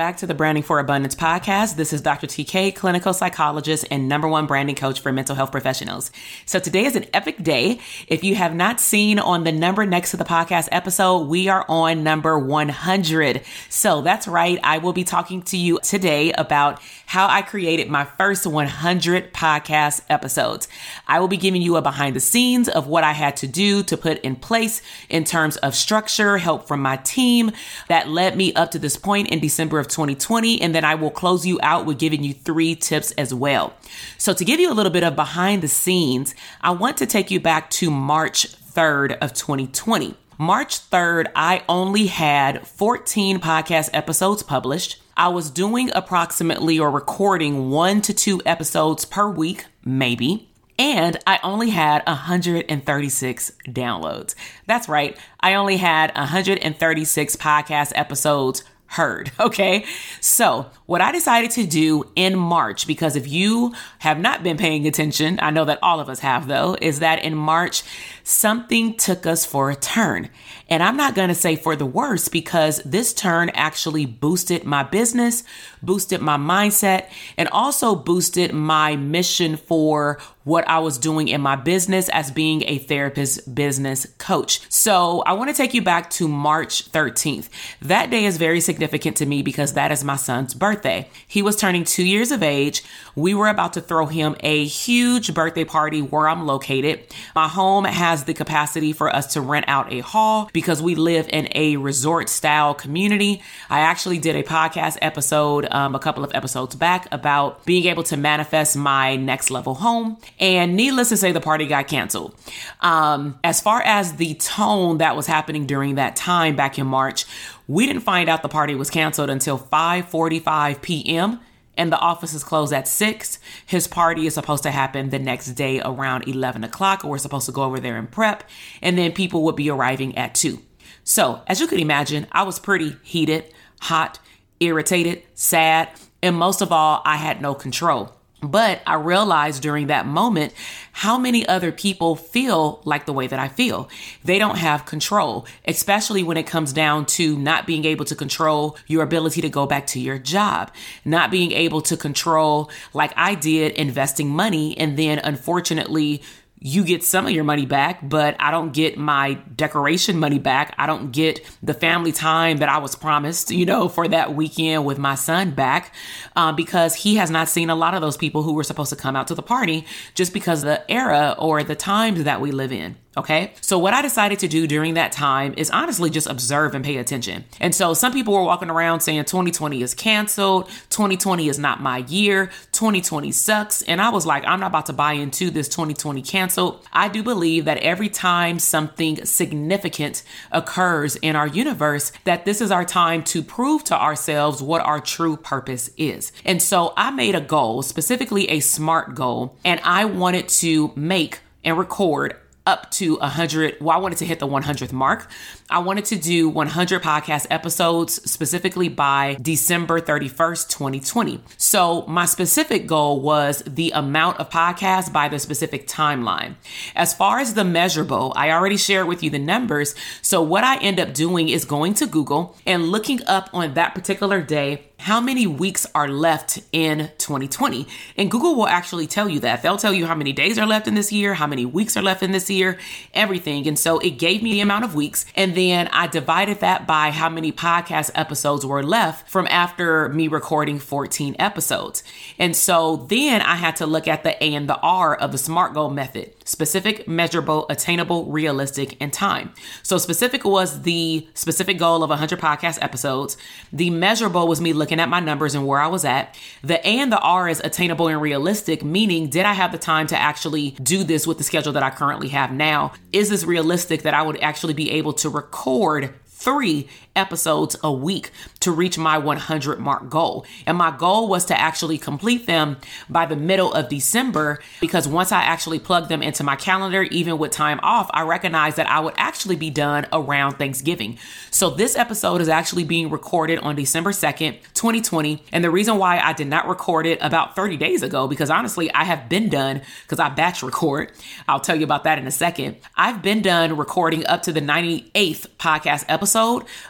back to the Branding for Abundance podcast. This is Dr. TK, clinical psychologist and number one branding coach for mental health professionals. So today is an epic day. If you have not seen on the number next to the podcast episode, we are on number 100. So that's right. I will be talking to you today about how I created my first 100 podcast episodes. I will be giving you a behind the scenes of what I had to do to put in place in terms of structure, help from my team that led me up to this point in December of 2020. And then I will close you out with giving you three tips as well. So to give you a little bit of behind the scenes, I want to take you back to March 3rd of 2020. March 3rd, I only had 14 podcast episodes published. I was doing approximately or recording one to two episodes per week, maybe. And I only had 136 downloads. That's right. I only had 136 podcast episodes heard. Okay. So, what I decided to do in March, because if you have not been paying attention, I know that all of us have though, is that in March, something took us for a turn. And I'm not going to say for the worse because this turn actually boosted my business, boosted my mindset, and also boosted my mission for what I was doing in my business as being a therapist business coach. So I want to take you back to March 13th. That day is very significant to me because that is my son's birthday. He was turning two years of age. We were about to throw him a huge birthday party where I'm located. My home has the capacity for us to rent out a hall because we live in a resort style community. I actually did a podcast episode um, a couple of episodes back about being able to manifest my next level home. And needless to say, the party got canceled. Um, as far as the tone that was happening during that time back in March, we didn't find out the party was canceled until 5:45 p.m and the office is closed at 6. His party is supposed to happen the next day around 11 o'clock, or we're supposed to go over there and prep, and then people would be arriving at 2. So, as you could imagine, I was pretty heated, hot, irritated, sad, and most of all, I had no control. But I realized during that moment how many other people feel like the way that I feel. They don't have control, especially when it comes down to not being able to control your ability to go back to your job, not being able to control, like I did, investing money and then unfortunately you get some of your money back, but I don't get my decoration money back. I don't get the family time that I was promised, you know, for that weekend with my son back uh, because he has not seen a lot of those people who were supposed to come out to the party just because of the era or the times that we live in. Okay. So what I decided to do during that time is honestly just observe and pay attention. And so some people were walking around saying 2020 is canceled. 2020 is not my year. 2020 sucks. And I was like, I'm not about to buy into this 2020 canceled. I do believe that every time something significant occurs in our universe, that this is our time to prove to ourselves what our true purpose is. And so I made a goal, specifically a SMART goal, and I wanted to make and record up to 100. Well, I wanted to hit the 100th mark. I wanted to do 100 podcast episodes specifically by December 31st, 2020. So, my specific goal was the amount of podcasts by the specific timeline. As far as the measurable, I already shared with you the numbers. So, what I end up doing is going to Google and looking up on that particular day how many weeks are left in 2020. And Google will actually tell you that. They'll tell you how many days are left in this year, how many weeks are left in this year, everything. And so it gave me the amount of weeks. And then I divided that by how many podcast episodes were left from after me recording 14 episodes. And so then I had to look at the A and the R of the SMART goal method specific, measurable, attainable, realistic, and time. So specific was the specific goal of 100 podcast episodes. The measurable was me looking at my numbers and where I was at. The A and the R is attainable and realistic, meaning did I have the time to actually do this with the schedule that I currently have now? Is this realistic that I would actually be able to record three episodes a week to reach my 100 mark goal. And my goal was to actually complete them by the middle of December because once I actually plugged them into my calendar, even with time off, I recognized that I would actually be done around Thanksgiving. So this episode is actually being recorded on December 2nd, 2020. And the reason why I did not record it about 30 days ago, because honestly, I have been done because I batch record. I'll tell you about that in a second. I've been done recording up to the 98th podcast episode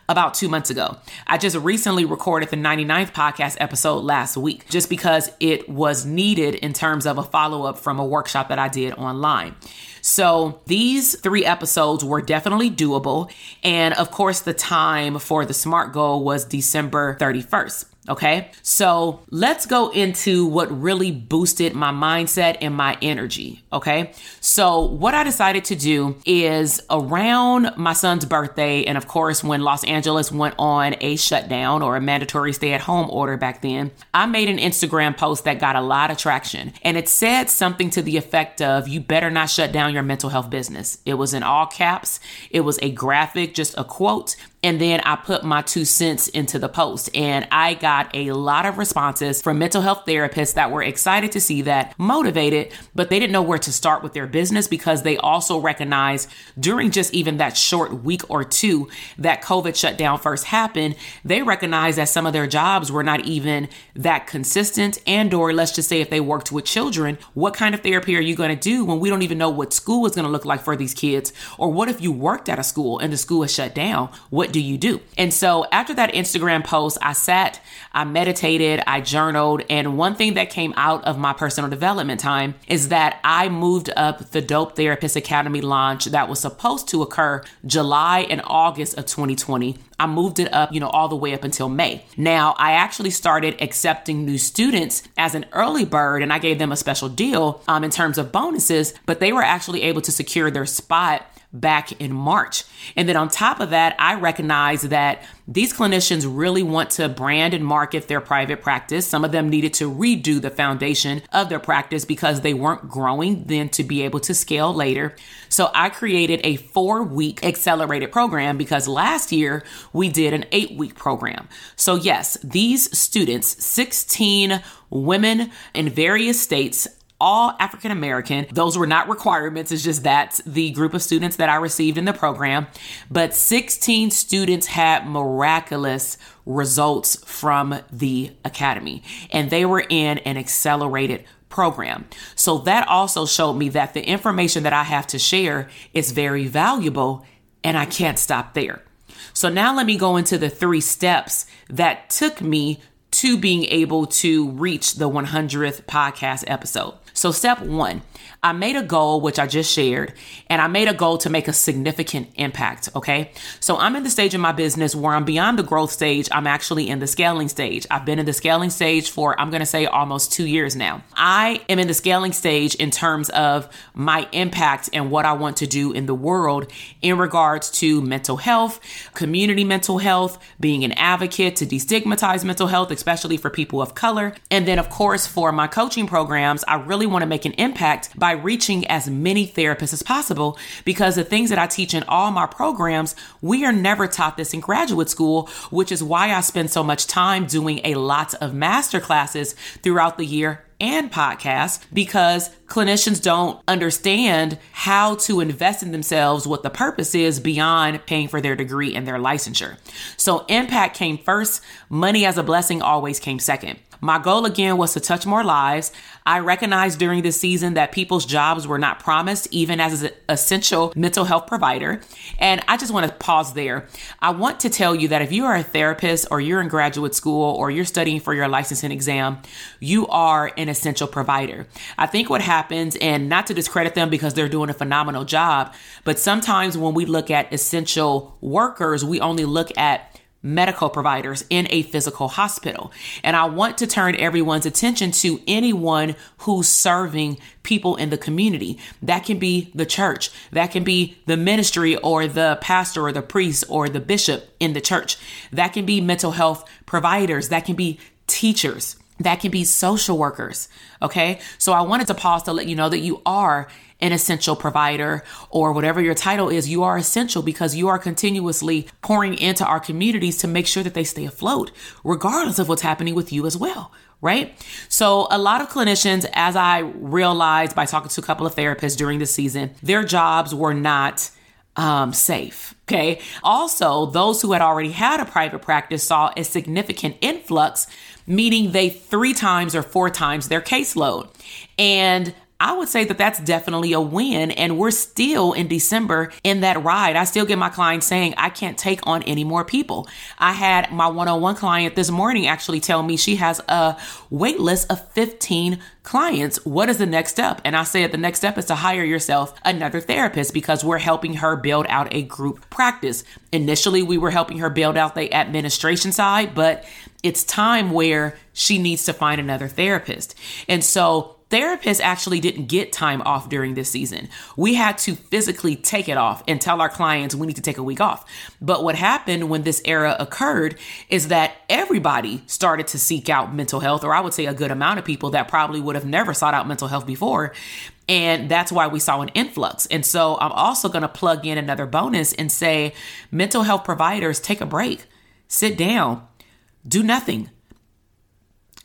about two months ago. I just recently recorded the 99th podcast episode last week just because it was needed in terms of a follow up from a workshop that I did online. So these three episodes were definitely doable. And of course, the time for the SMART goal was December 31st. Okay. So let's go into what really boosted my mindset and my energy. Okay. So what I decided to do is around my son's birthday. And of course, when Los Angeles went on a shutdown or a mandatory stay at home order back then, I made an Instagram post that got a lot of traction. And it said something to the effect of, you better not shut down your mental health business. It was in all caps. It was a graphic, just a quote and then I put my two cents into the post. And I got a lot of responses from mental health therapists that were excited to see that, motivated, but they didn't know where to start with their business because they also recognized during just even that short week or two that COVID shutdown first happened, they recognized that some of their jobs were not even that consistent. And or let's just say if they worked with children, what kind of therapy are you going to do when we don't even know what school is going to look like for these kids? Or what if you worked at a school and the school is shut down? What do you do? And so after that Instagram post, I sat, I meditated, I journaled. And one thing that came out of my personal development time is that I moved up the Dope Therapist Academy launch that was supposed to occur July and August of 2020. I moved it up, you know, all the way up until May. Now, I actually started accepting new students as an early bird and I gave them a special deal um, in terms of bonuses, but they were actually able to secure their spot back in March. And then on top of that, I recognize that these clinicians really want to brand and market their private practice. Some of them needed to redo the foundation of their practice because they weren't growing then to be able to scale later. So I created a four week accelerated program because last year we did an eight week program. So, yes, these students, 16 women in various states, all African American. Those were not requirements, it's just that's the group of students that I received in the program. But 16 students had miraculous results from the academy, and they were in an accelerated program. So that also showed me that the information that I have to share is very valuable, and I can't stop there. So now let me go into the three steps that took me to being able to reach the 100th podcast episode. So, step one, I made a goal, which I just shared, and I made a goal to make a significant impact. Okay. So, I'm in the stage of my business where I'm beyond the growth stage. I'm actually in the scaling stage. I've been in the scaling stage for, I'm going to say, almost two years now. I am in the scaling stage in terms of my impact and what I want to do in the world in regards to mental health, community mental health, being an advocate to destigmatize mental health, especially for people of color. And then, of course, for my coaching programs, I really want to make an impact by reaching as many therapists as possible because the things that I teach in all my programs, we are never taught this in graduate school, which is why I spend so much time doing a lot of master classes throughout the year and podcasts because clinicians don't understand how to invest in themselves, what the purpose is beyond paying for their degree and their licensure. So impact came first, money as a blessing always came second. My goal again was to touch more lives. I recognized during this season that people's jobs were not promised, even as an essential mental health provider. And I just want to pause there. I want to tell you that if you are a therapist or you're in graduate school or you're studying for your licensing exam, you are an essential provider. I think what happens, and not to discredit them because they're doing a phenomenal job, but sometimes when we look at essential workers, we only look at medical providers in a physical hospital. And I want to turn everyone's attention to anyone who's serving people in the community. That can be the church, that can be the ministry or the pastor or the priest or the bishop in the church. That can be mental health providers, that can be teachers, that can be social workers. Okay. So I wanted to pause to let you know that you are an essential provider or whatever your title is, you are essential because you are continuously pouring into our communities to make sure that they stay afloat, regardless of what's happening with you as well. Right. So, a lot of clinicians, as I realized by talking to a couple of therapists during the season, their jobs were not um, safe. Okay. Also, those who had already had a private practice saw a significant influx, meaning they three times or four times their caseload. And I would say that that's definitely a win. And we're still in December in that ride. I still get my clients saying, I can't take on any more people. I had my one on one client this morning actually tell me she has a wait list of 15 clients. What is the next step? And I said the next step is to hire yourself another therapist because we're helping her build out a group practice. Initially, we were helping her build out the administration side, but it's time where she needs to find another therapist. And so Therapists actually didn't get time off during this season. We had to physically take it off and tell our clients we need to take a week off. But what happened when this era occurred is that everybody started to seek out mental health, or I would say a good amount of people that probably would have never sought out mental health before. And that's why we saw an influx. And so I'm also going to plug in another bonus and say mental health providers take a break, sit down, do nothing,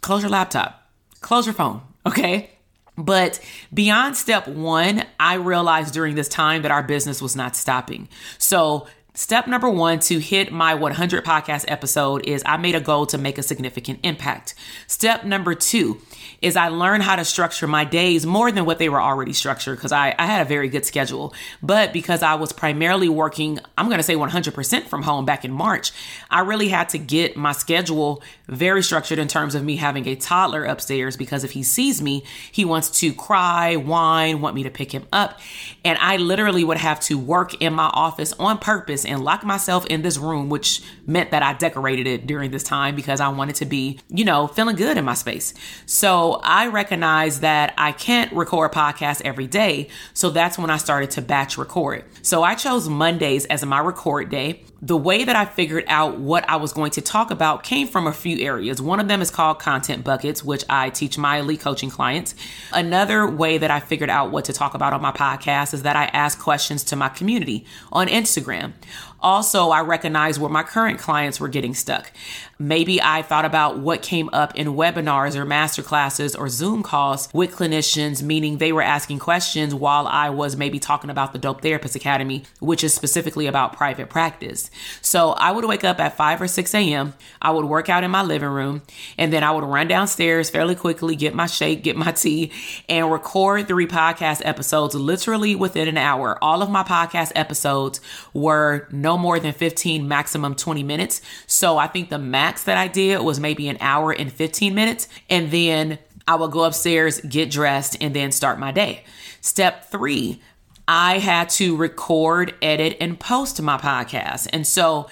close your laptop, close your phone, okay? But beyond step one, I realized during this time that our business was not stopping. So Step number one to hit my 100 podcast episode is I made a goal to make a significant impact. Step number two is I learned how to structure my days more than what they were already structured because I, I had a very good schedule. But because I was primarily working, I'm going to say 100% from home back in March, I really had to get my schedule very structured in terms of me having a toddler upstairs because if he sees me, he wants to cry, whine, want me to pick him up. And I literally would have to work in my office on purpose and lock myself in this room, which meant that I decorated it during this time because I wanted to be, you know, feeling good in my space. So I recognized that I can't record podcasts every day. So that's when I started to batch record. So I chose Mondays as my record day. The way that I figured out what I was going to talk about came from a few areas. One of them is called content buckets, which I teach my elite coaching clients. Another way that I figured out what to talk about on my podcast is that I ask questions to my community on Instagram. Also, I recognized where my current clients were getting stuck. Maybe I thought about what came up in webinars or master classes or Zoom calls with clinicians, meaning they were asking questions while I was maybe talking about the Dope Therapist Academy, which is specifically about private practice. So I would wake up at 5 or 6 a.m., I would work out in my living room, and then I would run downstairs fairly quickly, get my shake, get my tea, and record three podcast episodes literally within an hour. All of my podcast episodes were no more than 15, maximum 20 minutes. So I think the max that I did was maybe an hour and 15 minutes. And then I would go upstairs, get dressed, and then start my day. Step three, I had to record, edit, and post my podcast. And so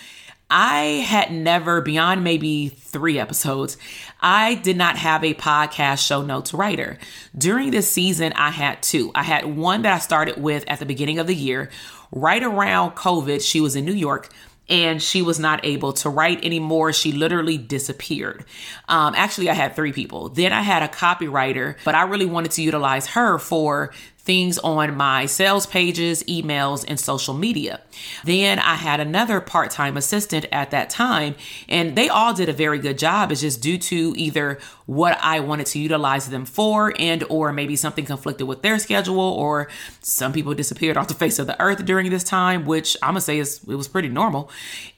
I had never, beyond maybe three episodes, I did not have a podcast show notes writer. During this season, I had two. I had one that I started with at the beginning of the year right around COVID, she was in New York and she was not able to write anymore. She literally disappeared. Um, actually, I had three people. Then I had a copywriter, but I really wanted to utilize her for things on my sales pages, emails, and social media. Then I had another part time assistant at that time, and they all did a very good job. It's just due to either what I wanted to utilize them for, and or maybe something conflicted with their schedule, or some people disappeared off the face of the earth during this time, which I'm gonna say is it was pretty normal.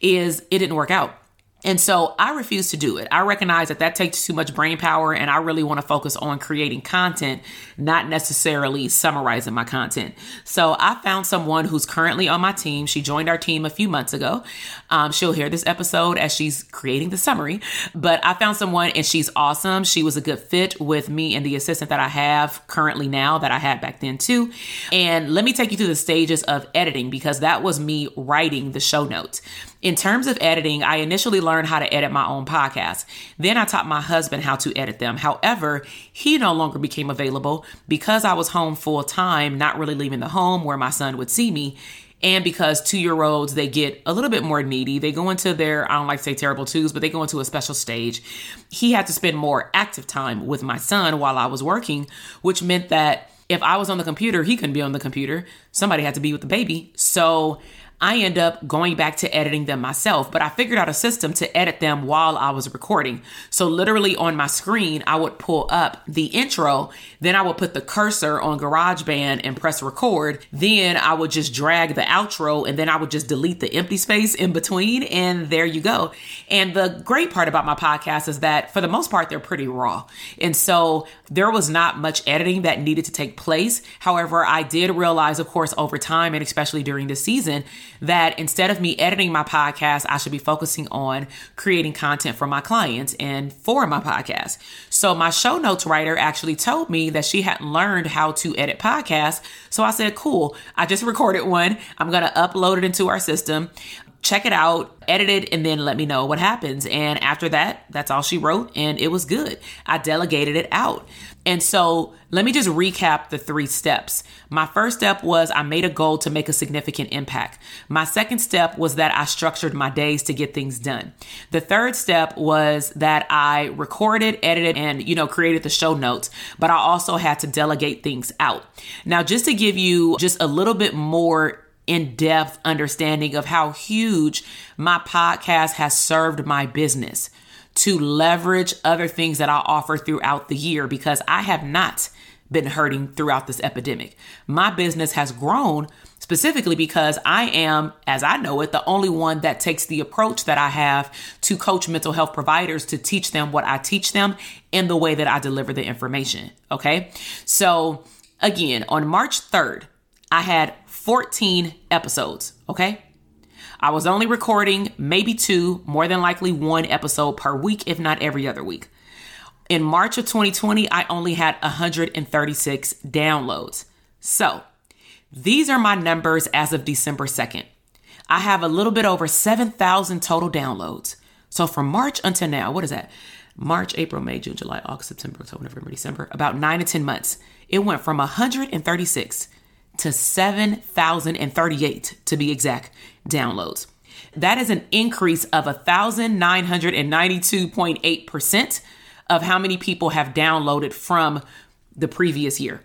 Is it didn't work out. And so I refuse to do it. I recognize that that takes too much brain power, and I really want to focus on creating content, not necessarily summarizing my content. So I found someone who's currently on my team. She joined our team a few months ago. Um, she'll hear this episode as she's creating the summary, but I found someone and she's awesome. She was a good fit with me and the assistant that I have currently now that I had back then too. And let me take you through the stages of editing because that was me writing the show notes. In terms of editing, I initially learned how to edit my own podcast. Then I taught my husband how to edit them. However, he no longer became available because I was home full time, not really leaving the home where my son would see me. And because two year olds, they get a little bit more needy. They go into their, I don't like to say terrible twos, but they go into a special stage. He had to spend more active time with my son while I was working, which meant that if I was on the computer, he couldn't be on the computer. Somebody had to be with the baby. So I end up going back to editing them myself, but I figured out a system to edit them while I was recording. So literally on my screen, I would pull up the intro, then I would put the cursor on GarageBand and press record. Then I would just drag the outro and then I would just delete the empty space in between and there you go. And the great part about my podcast is that for the most part, they're pretty raw. And so there was not much editing that needed to take place. However, I did realize, of course, over time and especially during the season, that instead of me editing my podcast, I should be focusing on creating content for my clients and for my podcast. So my show notes writer actually told me that she hadn't learned how to edit podcasts. So I said, cool, I just recorded one. I'm going to upload it into our system check it out, edit it, and then let me know what happens. And after that, that's all she wrote, and it was good. I delegated it out. And so let me just recap the three steps. My first step was I made a goal to make a significant impact. My second step was that I structured my days to get things done. The third step was that I recorded, edited, and, you know, created the show notes, but I also had to delegate things out. Now, just to give you just a little bit more in depth understanding of how huge my podcast has served my business to leverage other things that I offer throughout the year because I have not been hurting throughout this epidemic. My business has grown specifically because I am, as I know it, the only one that takes the approach that I have to coach mental health providers to teach them what I teach them in the way that I deliver the information. Okay. So, again, on March 3rd, I had 14 episodes, okay? I was only recording maybe two, more than likely one episode per week, if not every other week. In March of 2020, I only had 136 downloads. So, these are my numbers as of December 2nd. I have a little bit over 7,000 total downloads. So, from March until now, what is that? March, April, May, June, July, August, September, October, November, December, about nine to 10 months. It went from 136 to 7,038 to be exact downloads. That is an increase of 1,992.8% of how many people have downloaded from the previous year.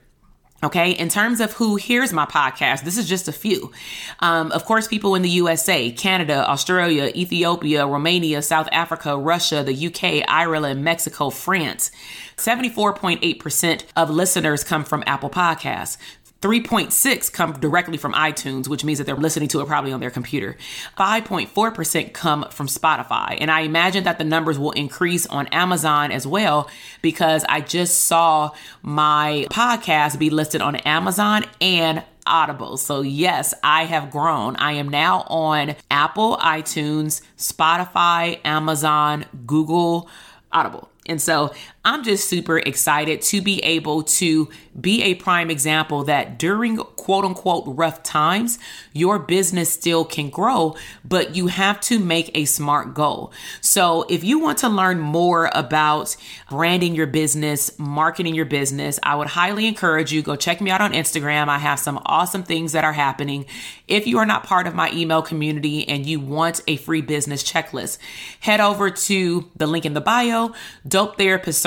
Okay, in terms of who hears my podcast, this is just a few. Um, of course, people in the USA, Canada, Australia, Ethiopia, Romania, South Africa, Russia, the UK, Ireland, Mexico, France. 74.8% of listeners come from Apple Podcasts. 3.6 come directly from iTunes, which means that they're listening to it probably on their computer. 5.4% come from Spotify. And I imagine that the numbers will increase on Amazon as well because I just saw my podcast be listed on Amazon and Audible. So, yes, I have grown. I am now on Apple, iTunes, Spotify, Amazon, Google, Audible. And so I'm just super excited to be able to be a prime example that during quote unquote rough times, your business still can grow, but you have to make a smart goal. So if you want to learn more about branding your business, marketing your business, I would highly encourage you go check me out on Instagram. I have some awesome things that are happening. If you are not part of my email community and you want a free business checklist, head over to the link in the bio,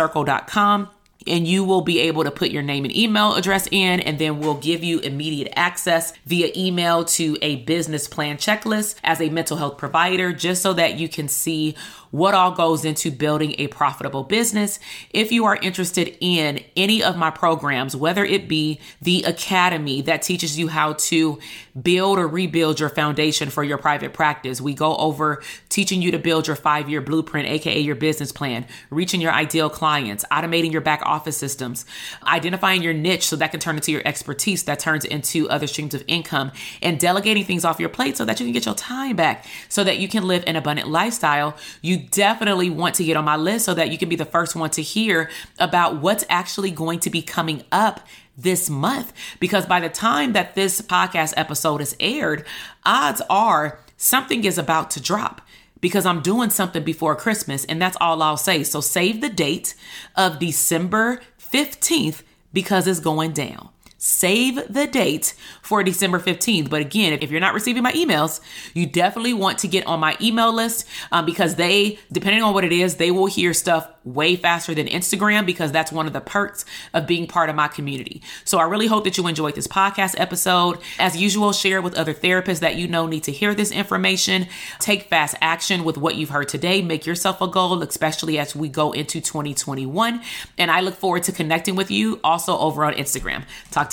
dopetherapistcircle.com and you will be able to put your name and email address in, and then we'll give you immediate access via email to a business plan checklist as a mental health provider, just so that you can see what all goes into building a profitable business. If you are interested in any of my programs, whether it be the academy that teaches you how to build or rebuild your foundation for your private practice, we go over teaching you to build your five year blueprint, aka your business plan, reaching your ideal clients, automating your back office systems, identifying your niche so that can turn into your expertise that turns into other streams of income, and delegating things off your plate so that you can get your time back so that you can live an abundant lifestyle. You definitely want to get on my list so that you can be the first one to hear about what's actually going to be coming up this month. Because by the time that this podcast episode is aired, odds are something is about to drop because I'm doing something before Christmas, and that's all I'll say. So save the date of December 15th because it's going down. Save the date for December 15th. But again, if you're not receiving my emails, you definitely want to get on my email list um, because they, depending on what it is, they will hear stuff way faster than Instagram because that's one of the perks of being part of my community. So I really hope that you enjoyed this podcast episode. As usual, share with other therapists that you know need to hear this information. Take fast action with what you've heard today. Make yourself a goal, especially as we go into 2021. And I look forward to connecting with you also over on Instagram. Talk